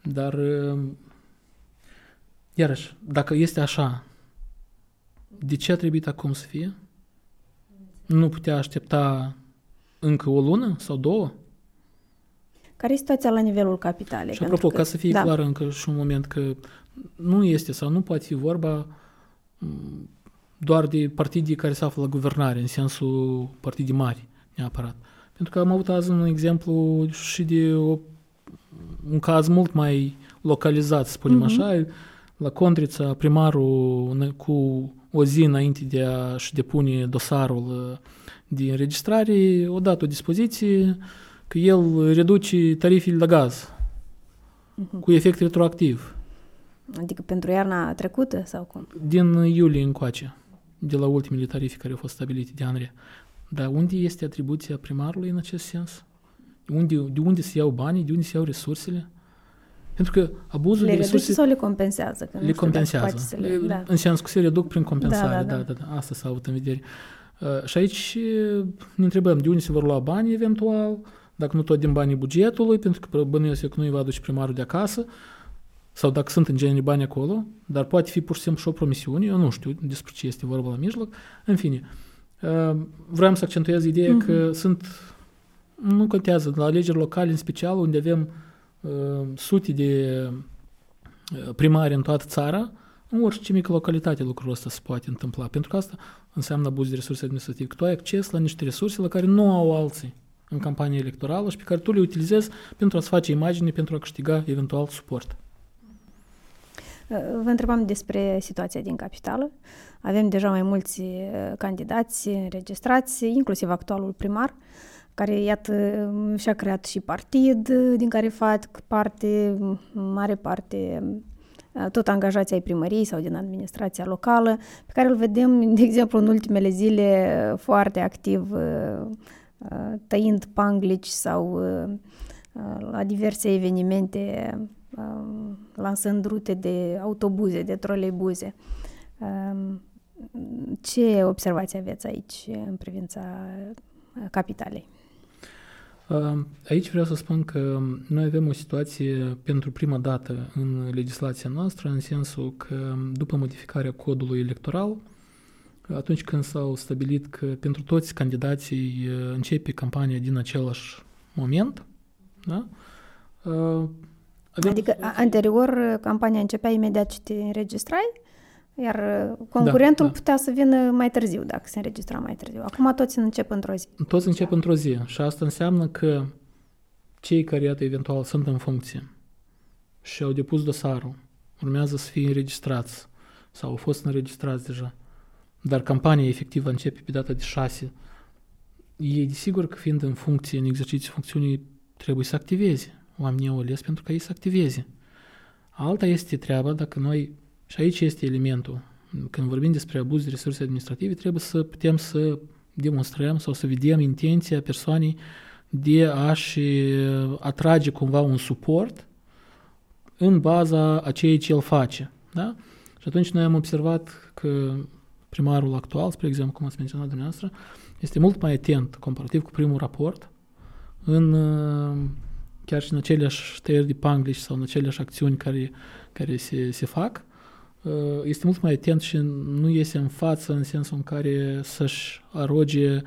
Dar, iarăși, dacă este așa, de ce a trebuit acum să fie? Nu putea aștepta încă o lună sau două? Care e situația la nivelul capitalei? Și apropo, că, ca să fie da. clar încă și un moment că nu este sau nu poate fi vorba mm, doar de partidii care se află la guvernare, în sensul partidii mari, neapărat. Pentru că am avut azi un exemplu și de o, un caz mult mai localizat, să spunem uh-huh. așa, la Condrița, primarul cu o zi înainte de a-și depune dosarul uh, de înregistrare, o dat o dispoziție că el reduce tarifele la gaz uh-huh. cu efect retroactiv. Adică pentru iarna trecută sau cum? Din iulie încoace, de la ultimele tarife care au fost stabilite de Andrei. Dar unde este atribuția primarului în acest sens? Unde, de unde se iau banii, de unde se iau resursele? Pentru că abuzul le de resurse... sau le compensează? Că le compensează. Le, le, da. În sens că se reduc prin compensare. Da, da, da. da, da, da. Asta s-a avut în vedere. Uh, și aici uh, ne întrebăm de unde se vor lua banii eventual, dacă nu tot din banii bugetului, pentru că bănuiesc eu că nu-i va aduce primarul de acasă, sau dacă sunt în genere bani acolo, dar poate fi pur și simplu și o promisiune, eu nu știu despre ce este vorba la mijloc. În fine, uh, vreau să accentuez ideea mm-hmm. că sunt, nu contează, la alegeri locale în special, unde avem uh, sute de uh, primari în toată țara, în orice mică localitate lucrul ăsta se poate întâmpla, pentru că asta înseamnă abuz de resurse administrative, că tu ai acces la niște resurse la care nu au alții în campanie electorală și pe care tu le utilizezi pentru a-ți face imagine, pentru a câștiga eventual suport. Vă întrebam despre situația din capitală. Avem deja mai mulți uh, candidați înregistrați, inclusiv actualul primar, care, iată, și-a creat și partid, din care fac parte, mare parte, uh, tot angajații ai primăriei sau din administrația locală, pe care îl vedem, de exemplu, în ultimele zile foarte activ Uh, tăind panglici sau uh, uh, la diverse evenimente, lansând rute de autobuze, de troleibuze. Um, ce observații aveți aici în privința capitalei? Aici vreau să spun că noi avem o situație pentru prima dată în legislația noastră, în sensul că după modificarea codului electoral, atunci când s-au stabilit că pentru toți candidații începe campania din același moment, da? Avem... Adică anterior campania începea imediat ce te înregistrai, iar concurentul da, da. putea să vină mai târziu dacă se înregistra mai târziu. Acum toți încep într-o zi. Toți încep într-o zi și asta înseamnă că cei care, iată, eventual sunt în funcție și au depus dosarul, urmează să fie înregistrați sau au fost înregistrați deja, dar campania efectivă începe pe data de 6, ei, desigur că fiind în funcție, în exercițiul funcțiunii, trebuie să activeze. Oamenii au ales pentru ca ei să activeze. Alta este treaba dacă noi, și aici este elementul, când vorbim despre abuz de resurse administrative, trebuie să putem să demonstrăm sau să vedem intenția persoanei de a-și atrage cumva un suport în baza a ceea ce el face. Da? Și atunci noi am observat că primarul actual, spre exemplu, cum ați menționat dumneavoastră, este mult mai atent comparativ cu primul raport în chiar și în aceleași tăieri de panglici sau în aceleași acțiuni care, care se, se fac, este mult mai atent și nu iese în față în sensul în care să-și aroge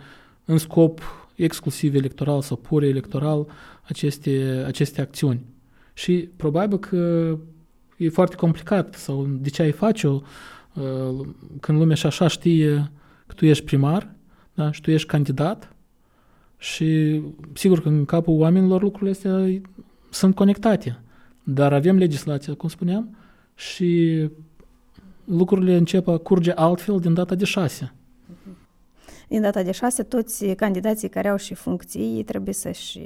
în scop exclusiv electoral sau pur electoral aceste, aceste acțiuni. Și probabil că e foarte complicat sau de ce ai face-o uh, când lumea și așa știe că tu ești primar da? și tu ești candidat și sigur că în capul oamenilor lucrurile astea sunt conectate. Dar avem legislația, cum spuneam, și lucrurile încep a curge altfel din data de 6. Din data de 6, toți candidații care au și funcții trebuie să-și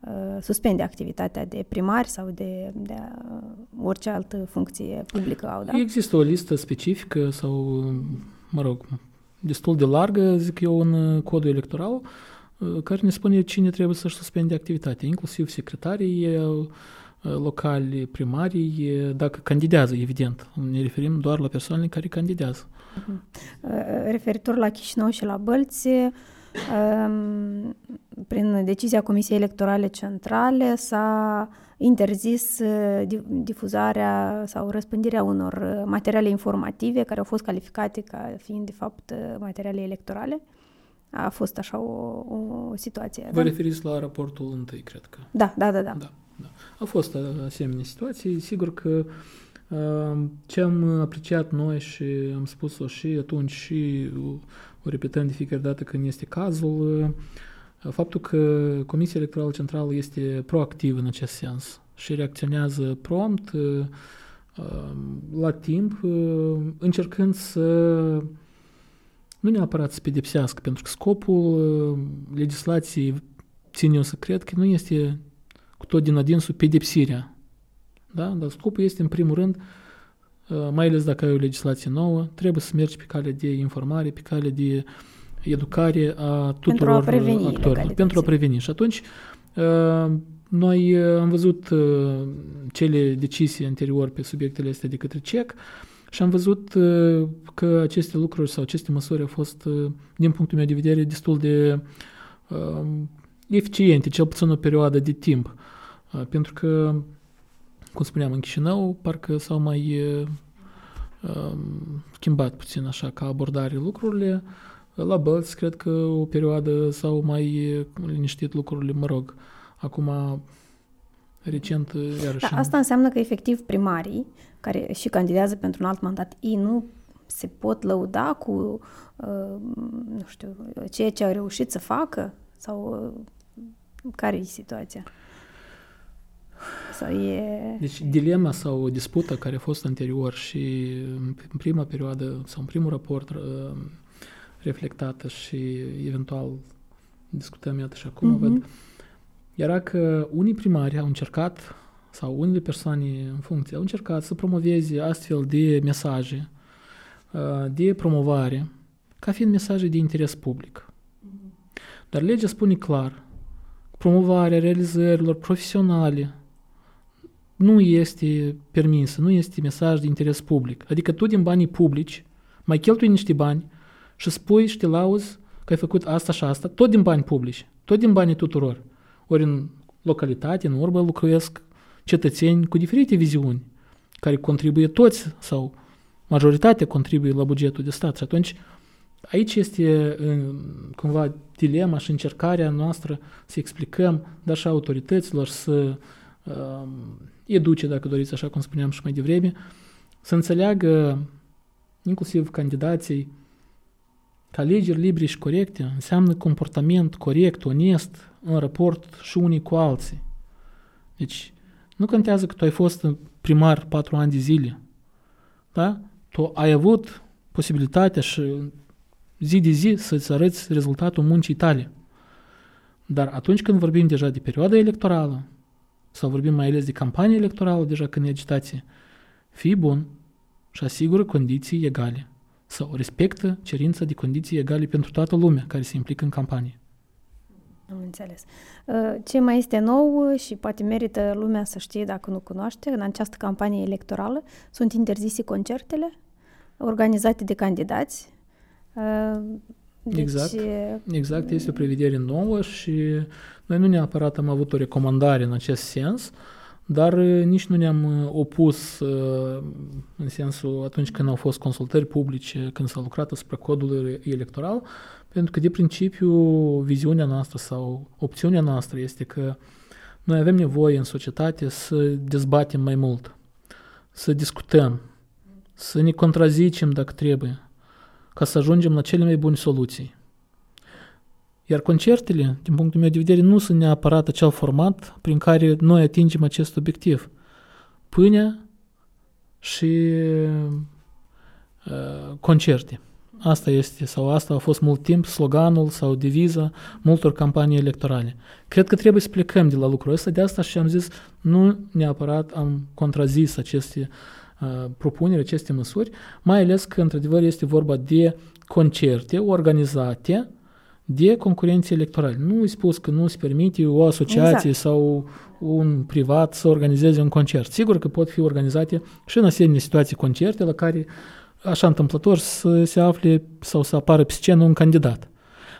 uh, suspende activitatea de primari sau de, de uh, orice altă funcție publică au, da? Există o listă specifică sau, mă rog, destul de largă, zic eu, în codul electoral, uh, care ne spune cine trebuie să-și suspende activitatea, inclusiv secretarii uh, locali, primarii, dacă candidează, evident. Ne referim doar la persoanele care candidează. Uh-huh. Referitor la Chișinău și la Bălți, um, prin decizia Comisiei Electorale Centrale s-a interzis uh, difuzarea sau răspândirea unor materiale informative care au fost calificate ca fiind, de fapt, materiale electorale. A fost așa o, o situație. Vă da? referiți la raportul întâi, cred că. Da, da, da. da. da. Da. A fost asemenea situații. Sigur că ce am apreciat noi și am spus-o și atunci și o repetăm de fiecare dată când este cazul, faptul că Comisia Electorală Centrală este proactivă în acest sens și reacționează prompt, la timp, încercând să nu neapărat să pedepsească, pentru că scopul legislației, țin eu să cred, că nu este cu tot din adinsul pedepsirea. Da? Dar scopul este, în primul rând, uh, mai ales dacă ai o legislație nouă, trebuie să mergi pe cale de informare, pe cale de educare a tuturor pentru a actorilor, pentru a preveni. Și atunci, uh, noi uh, am văzut cele decizii anterior pe subiectele astea de către CEC și am văzut că aceste lucruri sau aceste măsuri au fost, din punctul meu de vedere, destul de eficiente, cel puțin o perioadă de timp. Pentru că, cum spuneam, în Chișinău, parcă s-au mai schimbat puțin așa ca abordare lucrurile. La Bălți, cred că o perioadă s-au mai liniștit lucrurile, mă rog. Acum, recent, iarăși... Da, asta înseamnă că, efectiv, primarii, care și candidează pentru un alt mandat, ei nu se pot lăuda cu, uh, nu știu, ceea ce au reușit să facă? Sau uh, care e situația? Sau e... Deci dilema sau disputa care a fost anterior și în prima perioadă sau în primul raport uh, reflectată și eventual discutăm iată și acum, uh-huh. văd, era că unii primari au încercat sau unele persoane în funcție au încercat să promoveze astfel de mesaje uh, de promovare ca fiind mesaje de interes public. Dar legea spune clar promovarea realizărilor profesionale nu este permisă, nu este mesaj de interes public. Adică tu din banii publici mai cheltui niște bani și spui și te lauzi că ai făcut asta și asta, tot din bani publici, tot din banii tuturor. Ori în localitate, în urbă, lucruiesc cetățeni cu diferite viziuni, care contribuie toți sau majoritatea contribuie la bugetul de stat. Și atunci aici este cumva dilema și încercarea noastră să explicăm, dar și autorităților să uh, educe, dacă doriți, așa cum spuneam și mai devreme, să înțeleagă inclusiv candidații că alegeri libere și corecte înseamnă comportament corect, onest în raport și unii cu alții. Deci, nu contează că tu ai fost primar patru ani de zile, da? Tu ai avut posibilitatea și zi de zi să-ți arăți rezultatul muncii tale. Dar atunci când vorbim deja de perioada electorală, sau vorbim mai ales de campanie electorală, deja când e agitație, fii bun și asigură condiții egale sau respectă cerința de condiții egale pentru toată lumea care se implică în campanie. Am înțeles. Uh, ce mai este nou și poate merită lumea să știe dacă nu cunoaște, în această campanie electorală sunt interzise concertele organizate de candidați. Uh, deci, exact, exact, este o prevedere nouă și noi nu neapărat am avut o recomandare în acest sens, dar nici nu ne-am opus în sensul atunci când au fost consultări publice, când s-a lucrat asupra codului electoral, pentru că de principiu viziunea noastră sau opțiunea noastră este că noi avem nevoie în societate să dezbatem mai mult, să discutăm, să ne contrazicem dacă trebuie, ca să ajungem la cele mai bune soluții. Iar concertele, din punctul meu de vedere, nu sunt neapărat acel format prin care noi atingem acest obiectiv. Pâinea și uh, concerte. Asta este, sau asta a fost mult timp sloganul sau deviza multor campanii electorale. Cred că trebuie să plecăm de la lucrul ăsta, de asta și am zis, nu neapărat am contrazis aceste uh, propuneri, aceste măsuri, mai ales că, într-adevăr, este vorba de concerte organizate de concurenții electorali. Nu îi spus că nu se permite o asociație exact. sau un privat să organizeze un concert. Sigur că pot fi organizate și în asemenea situații concerte la care așa întâmplător să se afle sau să apară pe scenă un candidat.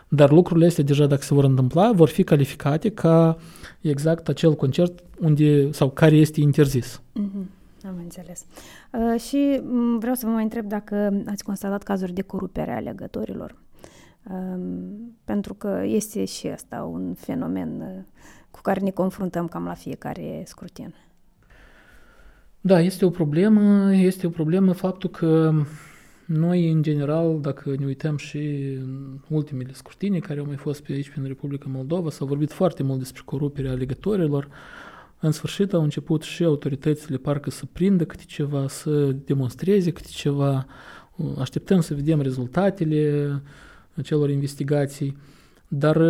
Dar lucrurile astea deja dacă se vor întâmpla, vor fi calificate ca exact acel concert unde sau care este interzis. Mm-hmm. Am înțeles. Uh, și mm, vreau să vă mai întreb dacă ați constatat cazuri de corupere a alegătorilor. Uh, pentru că este și asta un fenomen uh, cu care ne confruntăm cam la fiecare scrutin. Da, este o problemă, este o problemă faptul că noi, în general, dacă ne uităm și în ultimele scrutini care au mai fost pe aici, în Republica Moldova, s-a vorbit foarte mult despre coruperea alegătorilor. În sfârșit au început și autoritățile parcă să prindă câte ceva, să demonstreze câte ceva. Așteptăm să vedem rezultatele acelor investigații, dar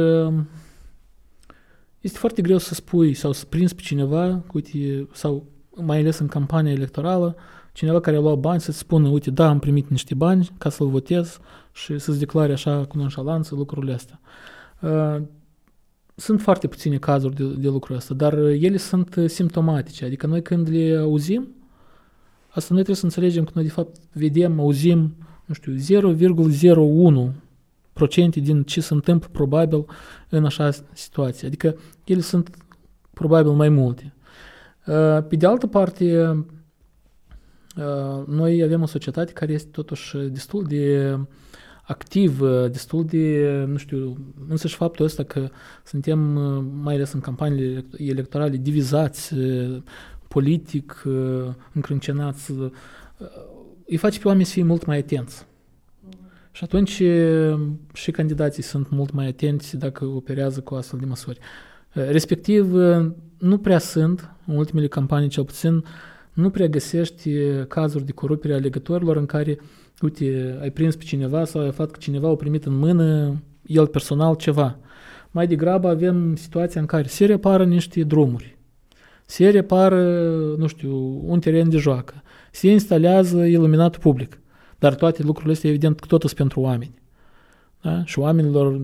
este foarte greu să spui sau să prinzi pe cineva, uite, sau mai ales în campania electorală, cineva care a luat bani să-ți spună, uite, da, am primit niște bani ca să-l votez și să-ți declare așa cu nonșalanță lucrurile astea. Uh, sunt foarte puține cazuri de, de lucrul ăsta, dar ele sunt simptomatice, adică noi când le auzim, asta noi trebuie să înțelegem că noi de fapt vedem, auzim, nu știu, 0,01 procente din ce se întâmplă probabil în așa situație. Adică ele sunt probabil mai multe. Uh, pe de altă parte, uh, noi avem o societate care este totuși destul de activ, destul de, nu știu, însăși faptul ăsta că suntem, uh, mai ales în campaniile electorale, divizați politic, încrâncenați, îi face pe oameni să fie mult mai atenți. Și atunci și candidații sunt mult mai atenți dacă operează cu astfel de măsuri. Respectiv, nu prea sunt, în ultimele campanii cel puțin, nu prea găsești cazuri de corupere a alegătorilor în care, uite, ai prins pe cineva sau ai aflat că cineva a primit în mână, el personal, ceva. Mai degrabă avem situația în care se repară niște drumuri, se repară, nu știu, un teren de joacă, se instalează iluminat public, dar toate lucrurile astea, evident, tot sunt pentru oameni. Da? Și oamenilor,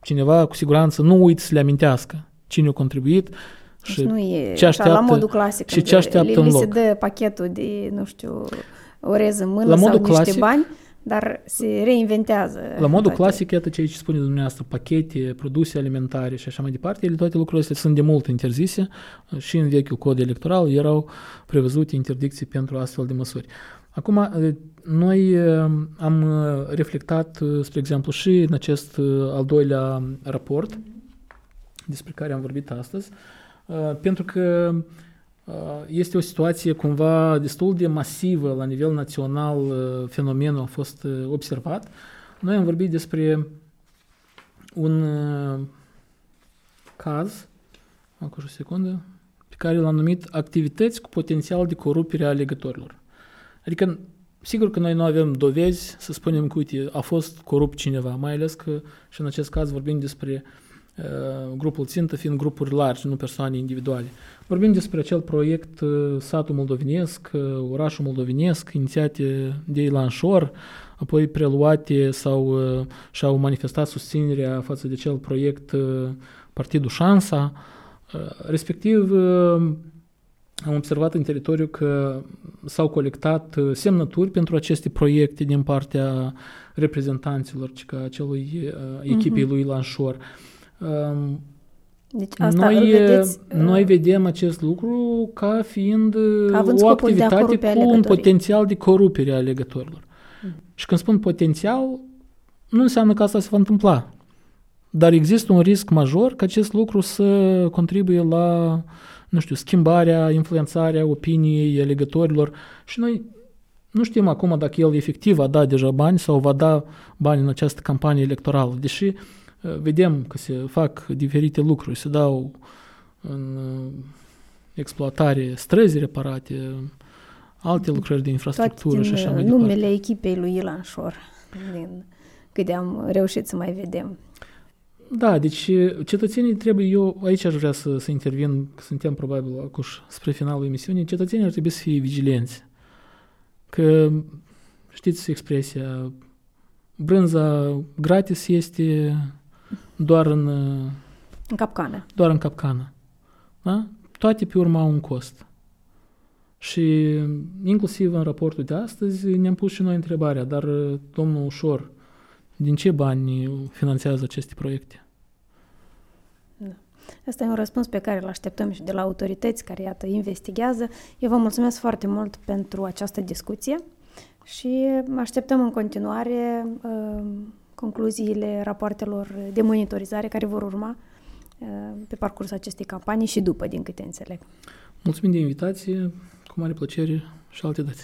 cineva cu siguranță nu uită să le amintească cine a contribuit deci și nu e ce așteaptă, la modul clasic. Și ce așteaptă li, în loc. se dă pachetul de, nu știu, orez în mână la sau clasic, niște bani, dar se reinventează. La modul toate. clasic, iată ce aici spune dumneavoastră, pachete, produse alimentare și așa mai departe, ele toate lucrurile astea sunt de mult interzise și în vechiul cod electoral erau prevăzute interdicții pentru astfel de măsuri. Acum, noi am reflectat, spre exemplu, și în acest al doilea raport, despre care am vorbit astăzi, uh, pentru că uh, este o situație cumva destul de masivă la nivel național, uh, fenomenul a fost observat. Noi am vorbit despre un caz, acum o secundă, pe care l-am numit activități cu potențial de corupere a alegătorilor. Adică, sigur că noi nu avem dovezi să spunem că, uite, a fost corupt cineva, mai ales că și în acest caz vorbim despre uh, Uh, grupul țintă fiind grupuri largi, nu persoane individuale. Vorbim despre acel proiect uh, Satul Moldovenesc, uh, Orașul Moldovenesc, inițiate de Ilan Șor, apoi preluate sau și-au manifestat susținerea față de acel proiect Partidul Șansa. Respectiv, am observat în teritoriu că s-au colectat semnături pentru aceste proiecte din partea reprezentanților, ca acelui echipei uh-huh. lui Ilan Șor. Deci asta noi, vedeți, noi vedem acest lucru ca fiind având o activitate cu alegătorii. un potențial de corupere a alegătorilor. Mm. Și când spun potențial, nu înseamnă că asta se va întâmpla. Dar există un risc major ca acest lucru să contribuie la, nu știu, schimbarea, influențarea opiniei alegătorilor. Și noi nu știm acum dacă el efectiv va da deja bani sau va da bani în această campanie electorală, deși uh, vedem că se fac diferite lucruri, se dau în uh, exploatare străzi reparate, alte lucrări de infrastructură și așa mai departe. numele echipei lui Ilan Șor, din câte am reușit să mai vedem. Da, deci cetățenii trebuie, eu aici aș vrea să, să intervin, că suntem probabil acuși spre finalul emisiunii, cetățenii ar trebui să fie vigilenți. Că știți expresia, brânza gratis este doar în... În capcană. Doar în capcană. Da? Toate pe urmă au un cost. Și inclusiv în raportul de astăzi ne-am pus și noi întrebarea, dar domnul Ușor, din ce bani finanțează aceste proiecte? Da. Asta e un răspuns pe care îl așteptăm și de la autorități care, iată, investigează. Eu vă mulțumesc foarte mult pentru această discuție și așteptăm în continuare uh, concluziile rapoartelor de monitorizare care vor urma uh, pe parcursul acestei campanii și după, din câte înțeleg. Mulțumim de invitație, cu mare plăcere și alte date.